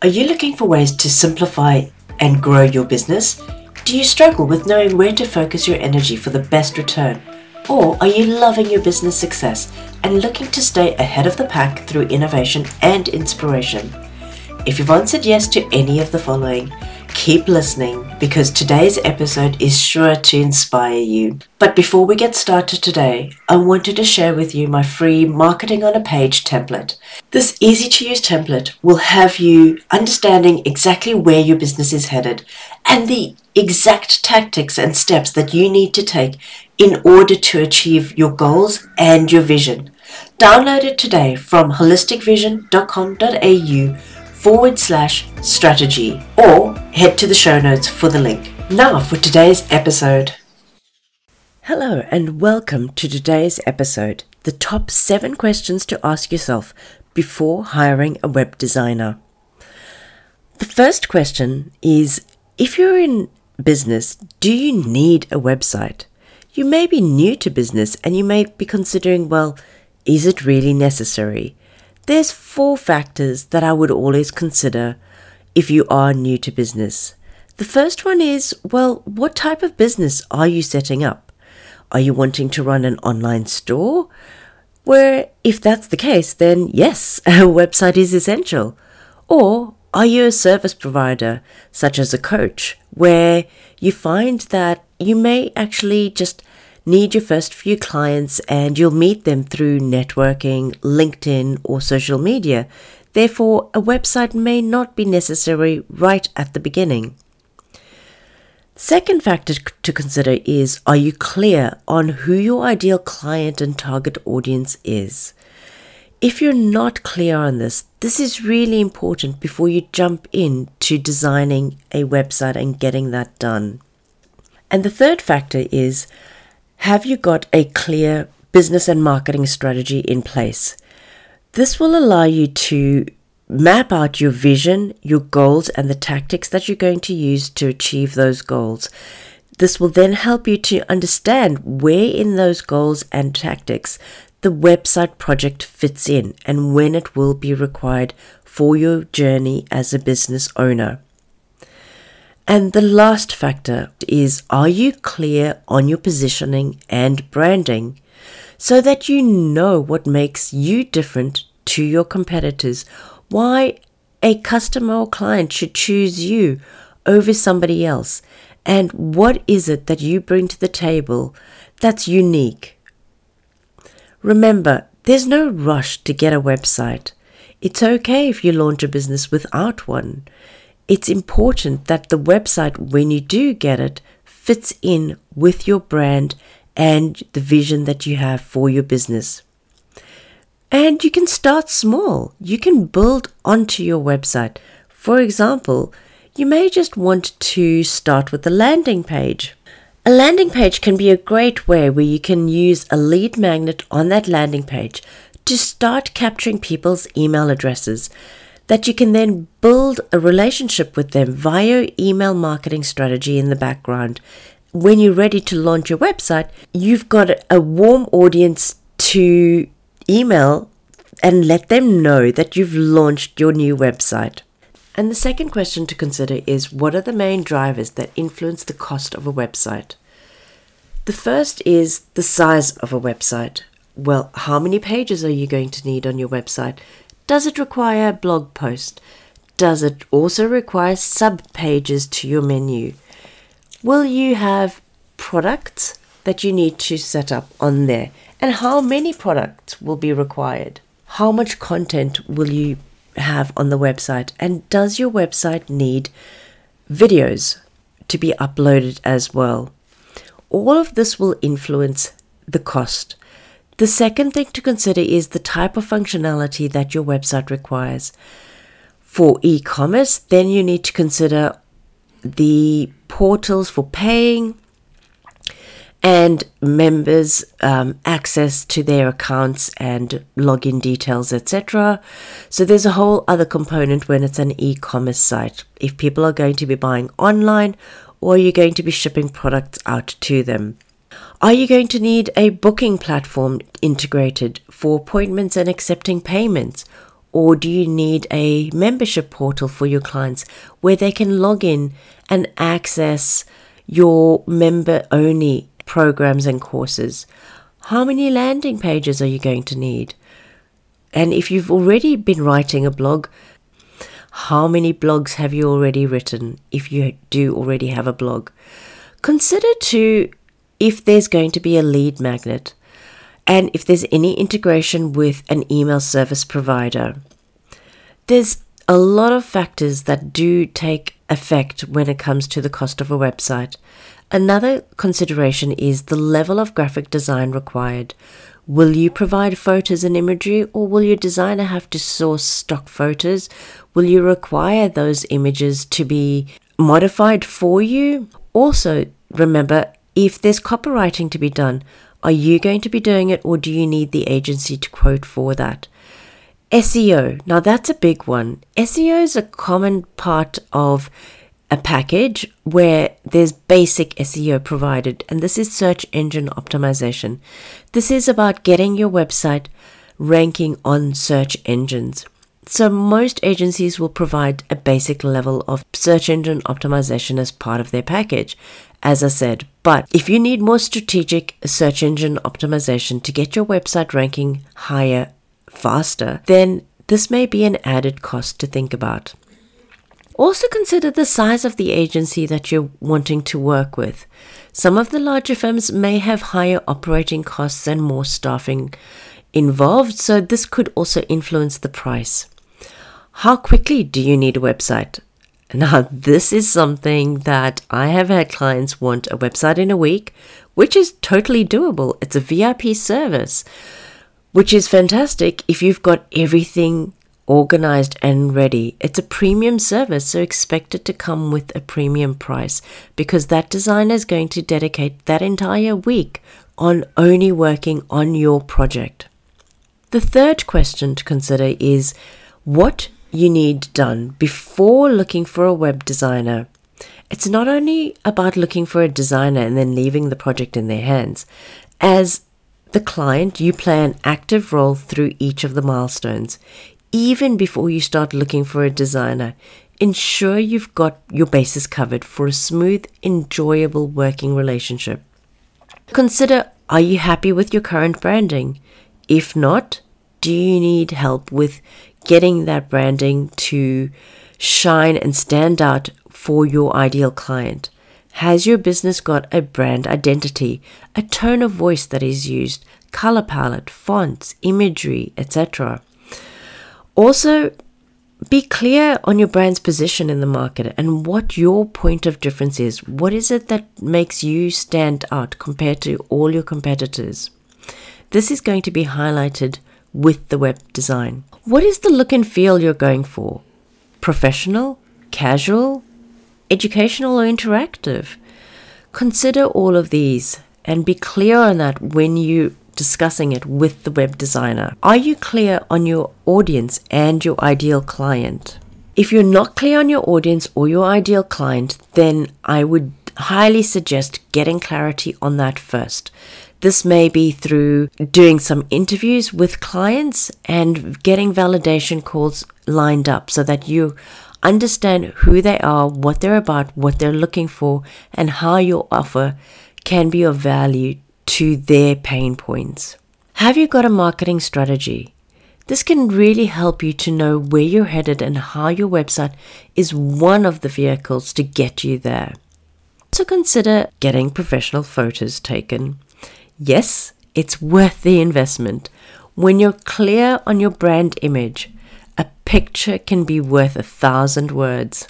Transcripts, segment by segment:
Are you looking for ways to simplify and grow your business? Do you struggle with knowing where to focus your energy for the best return? Or are you loving your business success and looking to stay ahead of the pack through innovation and inspiration? If you've answered yes to any of the following, keep listening because today's episode is sure to inspire you. But before we get started today, I wanted to share with you my free Marketing on a Page template. This easy to use template will have you understanding exactly where your business is headed and the exact tactics and steps that you need to take in order to achieve your goals and your vision. Download it today from holisticvision.com.au forward slash strategy or head to the show notes for the link. Now for today's episode. Hello and welcome to today's episode the top seven questions to ask yourself before hiring a web designer. The first question is if you're in business, do you need a website? You may be new to business and you may be considering, well, is it really necessary? There's four factors that I would always consider if you are new to business. The first one is, well, what type of business are you setting up? Are you wanting to run an online store? Where, if that's the case, then yes, a website is essential. Or are you a service provider, such as a coach, where you find that you may actually just need your first few clients and you'll meet them through networking, LinkedIn, or social media. Therefore, a website may not be necessary right at the beginning. Second factor to consider is are you clear on who your ideal client and target audience is? If you're not clear on this, this is really important before you jump in to designing a website and getting that done. And the third factor is have you got a clear business and marketing strategy in place? This will allow you to map out your vision, your goals, and the tactics that you're going to use to achieve those goals. This will then help you to understand where in those goals and tactics the website project fits in and when it will be required for your journey as a business owner. And the last factor is are you clear on your positioning and branding so that you know what makes you different to your competitors? Why a customer or client should choose you over somebody else? And what is it that you bring to the table that's unique? Remember, there's no rush to get a website. It's okay if you launch a business without one it's important that the website, when you do get it, fits in with your brand and the vision that you have for your business. And you can start small. You can build onto your website. For example, you may just want to start with a landing page. A landing page can be a great way where you can use a lead magnet on that landing page to start capturing people's email addresses that you can then build a relationship with them via email marketing strategy in the background. When you're ready to launch your website, you've got a warm audience to email and let them know that you've launched your new website. And the second question to consider is what are the main drivers that influence the cost of a website? The first is the size of a website. Well, how many pages are you going to need on your website? Does it require a blog post? Does it also require sub pages to your menu? Will you have products that you need to set up on there? And how many products will be required? How much content will you have on the website? And does your website need videos to be uploaded as well? All of this will influence the cost. The second thing to consider is the type of functionality that your website requires. For e commerce, then you need to consider the portals for paying and members um, access to their accounts and login details, etc. So there's a whole other component when it's an e-commerce site. If people are going to be buying online, or you're going to be shipping products out to them. Are you going to need a booking platform integrated for appointments and accepting payments? Or do you need a membership portal for your clients where they can log in and access your member only programs and courses? How many landing pages are you going to need? And if you've already been writing a blog, how many blogs have you already written if you do already have a blog? Consider too if there's going to be a lead magnet and if there's any integration with an email service provider. There's a lot of factors that do take effect when it comes to the cost of a website. Another consideration is the level of graphic design required. Will you provide photos and imagery, or will your designer have to source stock photos? Will you require those images to be modified for you? Also, remember if there's copywriting to be done, are you going to be doing it, or do you need the agency to quote for that? SEO. Now, that's a big one. SEO is a common part of a package where there's basic SEO provided, and this is search engine optimization. This is about getting your website ranking on search engines. So, most agencies will provide a basic level of search engine optimization as part of their package, as I said. But if you need more strategic search engine optimization to get your website ranking higher faster, then this may be an added cost to think about. Also consider the size of the agency that you're wanting to work with. Some of the larger firms may have higher operating costs and more staffing involved, so this could also influence the price. How quickly do you need a website? Now, this is something that I have had clients want a website in a week, which is totally doable. It's a VIP service, which is fantastic if you've got everything organized and ready. It's a premium service, so expect it to come with a premium price because that designer is going to dedicate that entire week on only working on your project. The third question to consider is what you need done before looking for a web designer. It's not only about looking for a designer and then leaving the project in their hands. As the client, you play an active role through each of the milestones even before you start looking for a designer, ensure you've got your bases covered for a smooth, enjoyable working relationship. Consider are you happy with your current branding? If not, do you need help with getting that branding to shine and stand out for your ideal client? Has your business got a brand identity, a tone of voice that is used, color palette, fonts, imagery, etc.? Also, be clear on your brand's position in the market and what your point of difference is. What is it that makes you stand out compared to all your competitors? This is going to be highlighted with the web design. What is the look and feel you're going for? Professional, casual, educational, or interactive? Consider all of these and be clear on that when you discussing it with the web designer. Are you clear on your audience and your ideal client? If you're not clear on your audience or your ideal client, then I would highly suggest getting clarity on that first. This may be through doing some interviews with clients and getting validation calls lined up so that you understand who they are, what they're about, what they're looking for, and how your offer can be of value to their pain points. Have you got a marketing strategy? This can really help you to know where you're headed and how your website is one of the vehicles to get you there. So consider getting professional photos taken. Yes, it's worth the investment. When you're clear on your brand image, a picture can be worth a thousand words.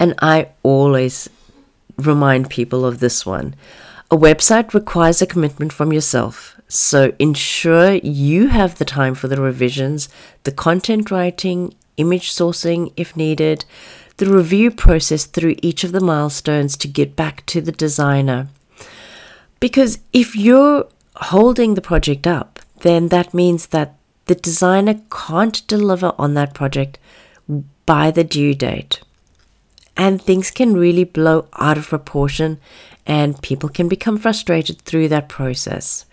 And I always remind people of this one. A website requires a commitment from yourself, so ensure you have the time for the revisions, the content writing, image sourcing if needed, the review process through each of the milestones to get back to the designer. Because if you're holding the project up, then that means that the designer can't deliver on that project by the due date. And things can really blow out of proportion and people can become frustrated through that process.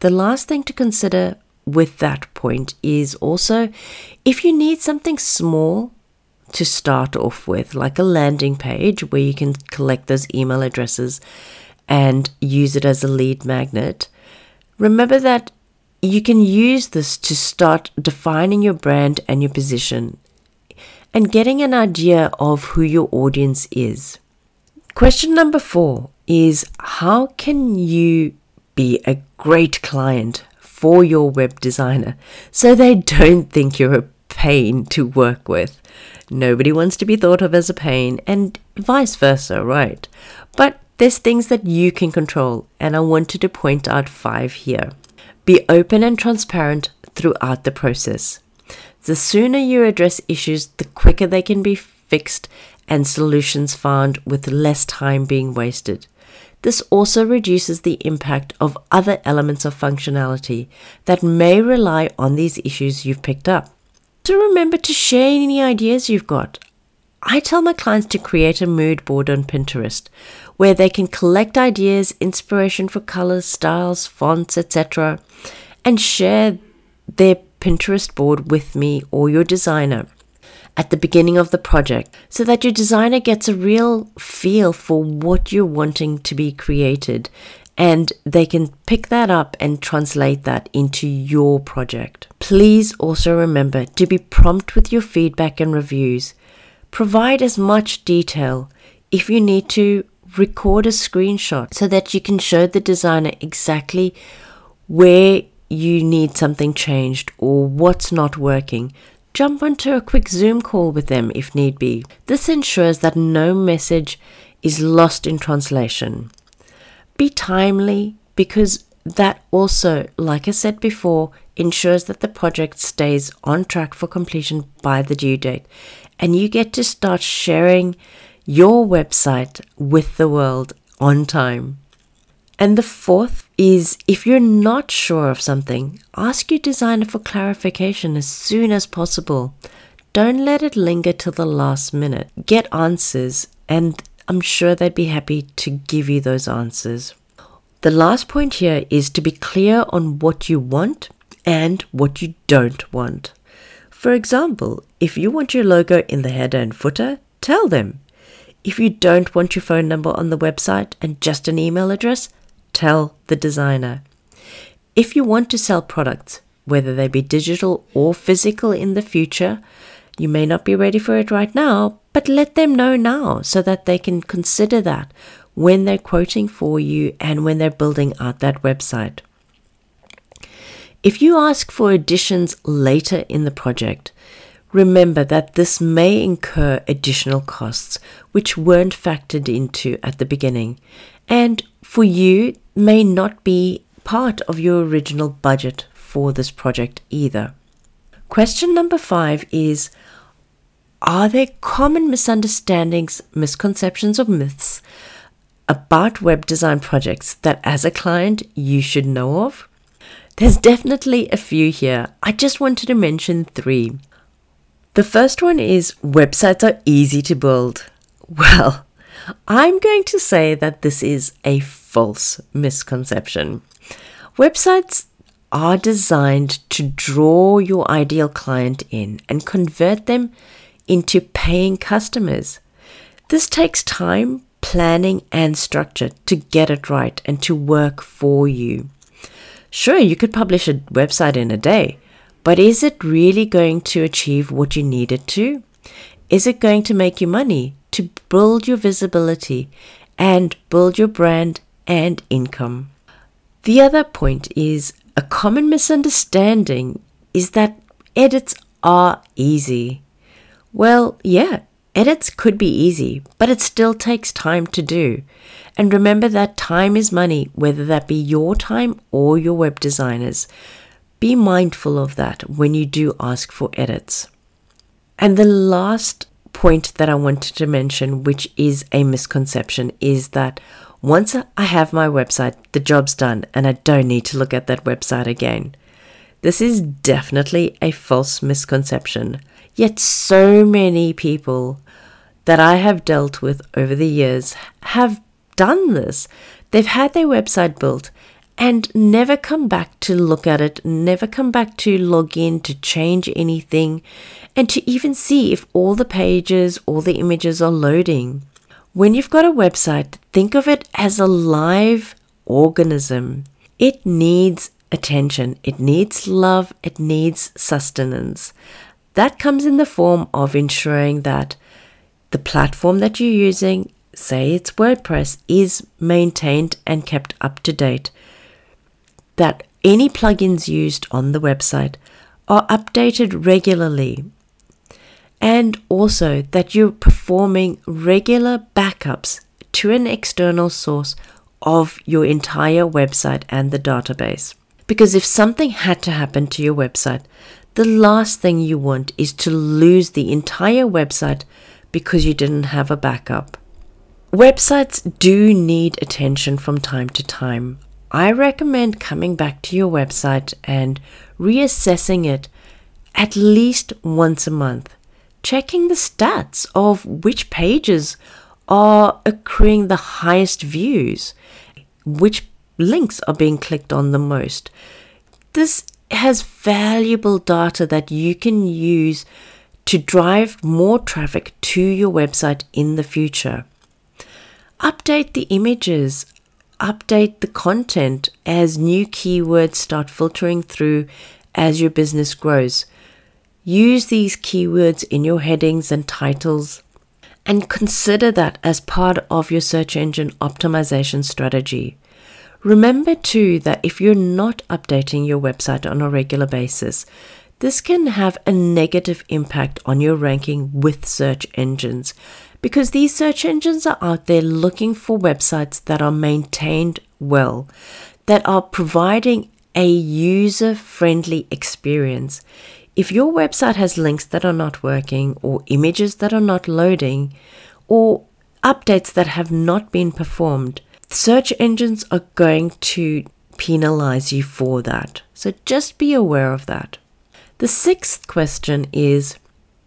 The last thing to consider with that point is also if you need something small to start off with, like a landing page where you can collect those email addresses and use it as a lead magnet, remember that you can use this to start defining your brand and your position and getting an idea of who your audience is. Question number four is How can you be a great client for your web designer so they don't think you're a pain to work with? Nobody wants to be thought of as a pain, and vice versa, right? But there's things that you can control, and I wanted to point out five here. Be open and transparent throughout the process. The sooner you address issues, the quicker they can be fixed and solutions found with less time being wasted. This also reduces the impact of other elements of functionality that may rely on these issues you've picked up. So remember to share any ideas you've got. I tell my clients to create a mood board on Pinterest where they can collect ideas, inspiration for colors, styles, fonts, etc., and share their Pinterest board with me or your designer at the beginning of the project so that your designer gets a real feel for what you're wanting to be created and they can pick that up and translate that into your project. Please also remember to be prompt with your feedback and reviews. Provide as much detail. If you need to, record a screenshot so that you can show the designer exactly where you need something changed or what's not working, jump onto a quick Zoom call with them if need be. This ensures that no message is lost in translation. Be timely because that also, like I said before, ensures that the project stays on track for completion by the due date and you get to start sharing your website with the world on time. And the fourth is if you're not sure of something, ask your designer for clarification as soon as possible. Don't let it linger till the last minute. Get answers, and I'm sure they'd be happy to give you those answers. The last point here is to be clear on what you want and what you don't want. For example, if you want your logo in the header and footer, tell them. If you don't want your phone number on the website and just an email address, tell the designer. If you want to sell products, whether they be digital or physical in the future, you may not be ready for it right now, but let them know now so that they can consider that when they're quoting for you and when they're building out that website. If you ask for additions later in the project, remember that this may incur additional costs which weren't factored into at the beginning and for you may not be part of your original budget for this project either. Question number five is Are there common misunderstandings, misconceptions, or myths about web design projects that as a client you should know of? There's definitely a few here. I just wanted to mention three. The first one is websites are easy to build. Well, I'm going to say that this is a false misconception. Websites are designed to draw your ideal client in and convert them into paying customers. This takes time, planning, and structure to get it right and to work for you. Sure, you could publish a website in a day, but is it really going to achieve what you need it to? Is it going to make you money? to build your visibility and build your brand and income. The other point is a common misunderstanding is that edits are easy. Well, yeah, edits could be easy, but it still takes time to do. And remember that time is money, whether that be your time or your web designer's. Be mindful of that when you do ask for edits. And the last point that I wanted to mention, which is a misconception, is that once I have my website, the job's done and I don't need to look at that website again. This is definitely a false misconception. Yet, so many people that I have dealt with over the years have done this. They've had their website built and never come back to look at it, never come back to log in to change anything, and to even see if all the pages, all the images are loading. When you've got a website, think of it as a live organism. It needs attention, it needs love, it needs sustenance. That comes in the form of ensuring that the platform that you're using, say it's WordPress, is maintained and kept up to date that any plugins used on the website are updated regularly and also that you're performing regular backups to an external source of your entire website and the database. Because if something had to happen to your website, the last thing you want is to lose the entire website because you didn't have a backup. Websites do need attention from time to time. I recommend coming back to your website and reassessing it at least once a month, checking the stats of which pages are accruing the highest views, which links are being clicked on the most. This has valuable data that you can use to drive more traffic to your website in the future. Update the images, update the content as new keywords start filtering through as your business grows. Use these keywords in your headings and titles and consider that as part of your search engine optimization strategy. Remember too that if you're not updating your website on a regular basis, this can have a negative impact on your ranking with search engines because these search engines are out there looking for websites that are maintained well, that are providing a user friendly experience. If your website has links that are not working, or images that are not loading, or updates that have not been performed, search engines are going to penalize you for that. So just be aware of that. The sixth question is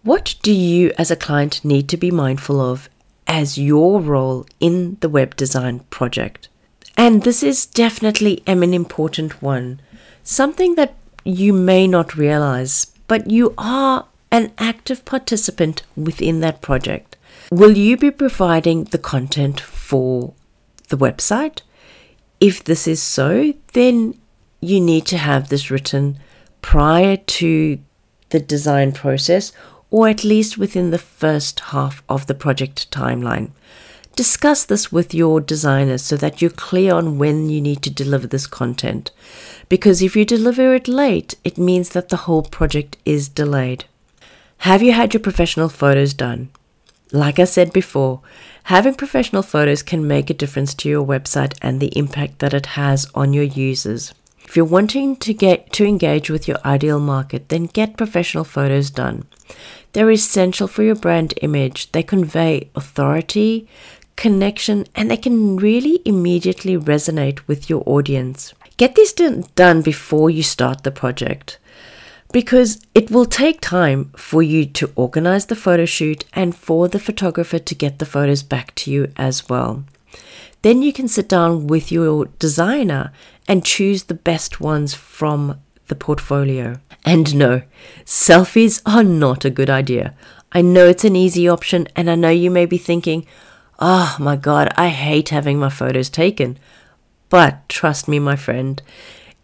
what do you as a client need to be mindful of as your role in the web design project? And this is definitely an important one, something that you may not realize, but you are an active participant within that project. Will you be providing the content for the website? If this is so, then you need to have this written prior to the design process or at least within the first half of the project timeline. Discuss this with your designers so that you're clear on when you need to deliver this content. Because if you deliver it late, it means that the whole project is delayed. Have you had your professional photos done? Like I said before, having professional photos can make a difference to your website and the impact that it has on your users. If you're wanting to get to engage with your ideal market, then get professional photos done. They're essential for your brand image. They convey authority, connection, and they can really immediately resonate with your audience. Get this done before you start the project because it will take time for you to organize the photo shoot and for the photographer to get the photos back to you as well. Then you can sit down with your designer and choose the best ones from the portfolio. And no, selfies are not a good idea. I know it's an easy option, and I know you may be thinking, oh my god, I hate having my photos taken. But trust me, my friend,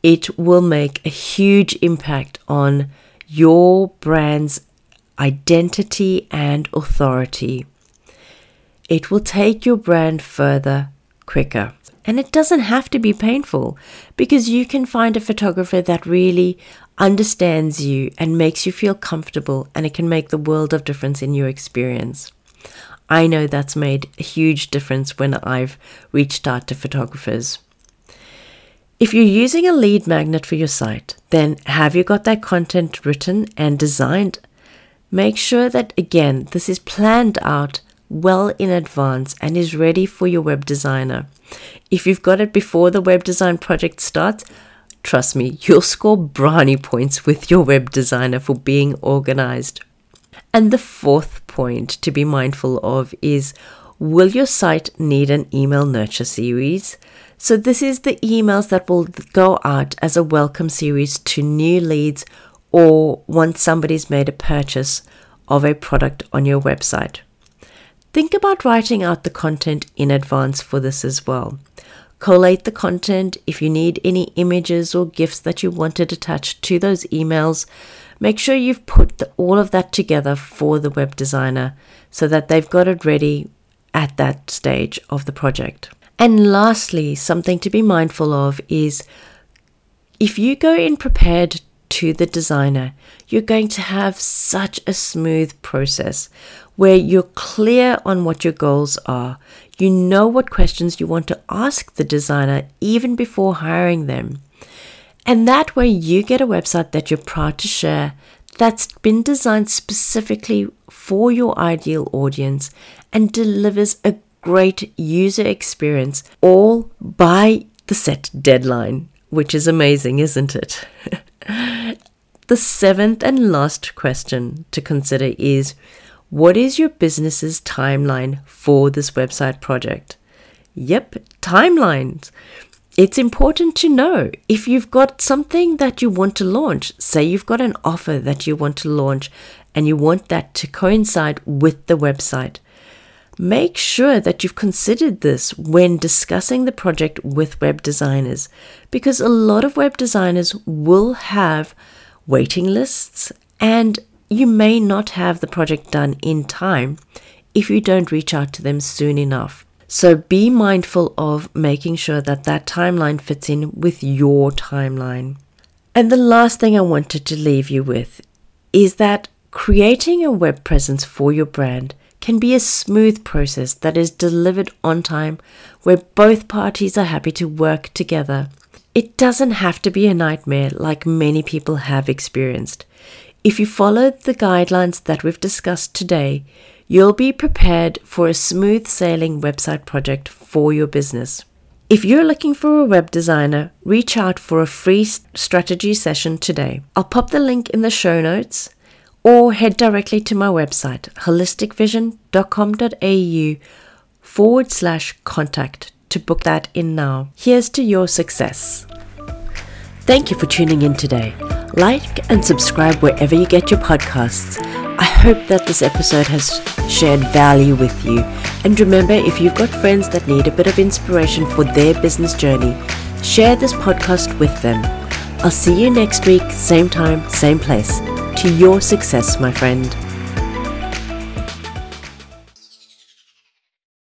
it will make a huge impact on your brand's identity and authority. It will take your brand further quicker. And it doesn't have to be painful because you can find a photographer that really understands you and makes you feel comfortable, and it can make the world of difference in your experience. I know that's made a huge difference when I've reached out to photographers. If you're using a lead magnet for your site, then have you got that content written and designed? Make sure that, again, this is planned out well in advance and is ready for your web designer. If you've got it before the web design project starts, trust me, you'll score brownie points with your web designer for being organized. And the fourth point to be mindful of is Will your site need an email nurture series? So, this is the emails that will go out as a welcome series to new leads or once somebody's made a purchase of a product on your website. Think about writing out the content in advance for this as well. Collate the content if you need any images or GIFs that you wanted attached to those emails. Make sure you've put the, all of that together for the web designer so that they've got it ready at that stage of the project. And lastly, something to be mindful of is if you go in prepared to the designer, you're going to have such a smooth process where you're clear on what your goals are. You know what questions you want to ask the designer even before hiring them. And that way, you get a website that you're proud to share that's been designed specifically for your ideal audience and delivers a great user experience, all by the set deadline, which is amazing, isn't it? the seventh and last question to consider is what is your business's timeline for this website project? Yep, timelines. It's important to know if you've got something that you want to launch, say you've got an offer that you want to launch and you want that to coincide with the website Make sure that you've considered this when discussing the project with web designers because a lot of web designers will have waiting lists and you may not have the project done in time if you don't reach out to them soon enough. So be mindful of making sure that that timeline fits in with your timeline. And the last thing I wanted to leave you with is that creating a web presence for your brand can be a smooth process that is delivered on time where both parties are happy to work together. It doesn't have to be a nightmare like many people have experienced. If you follow the guidelines that we've discussed today, you'll be prepared for a smooth sailing website project for your business. If you're looking for a web designer, reach out for a free strategy session today. I'll pop the link in the show notes or head directly to my website, holisticvision.com.au forward slash contact to book that in now. Here's to your success. Thank you for tuning in today. Like and subscribe wherever you get your podcasts. I hope that this episode has shared value with you. And remember, if you've got friends that need a bit of inspiration for their business journey, share this podcast with them. I'll see you next week, same time, same place to your success, my friend.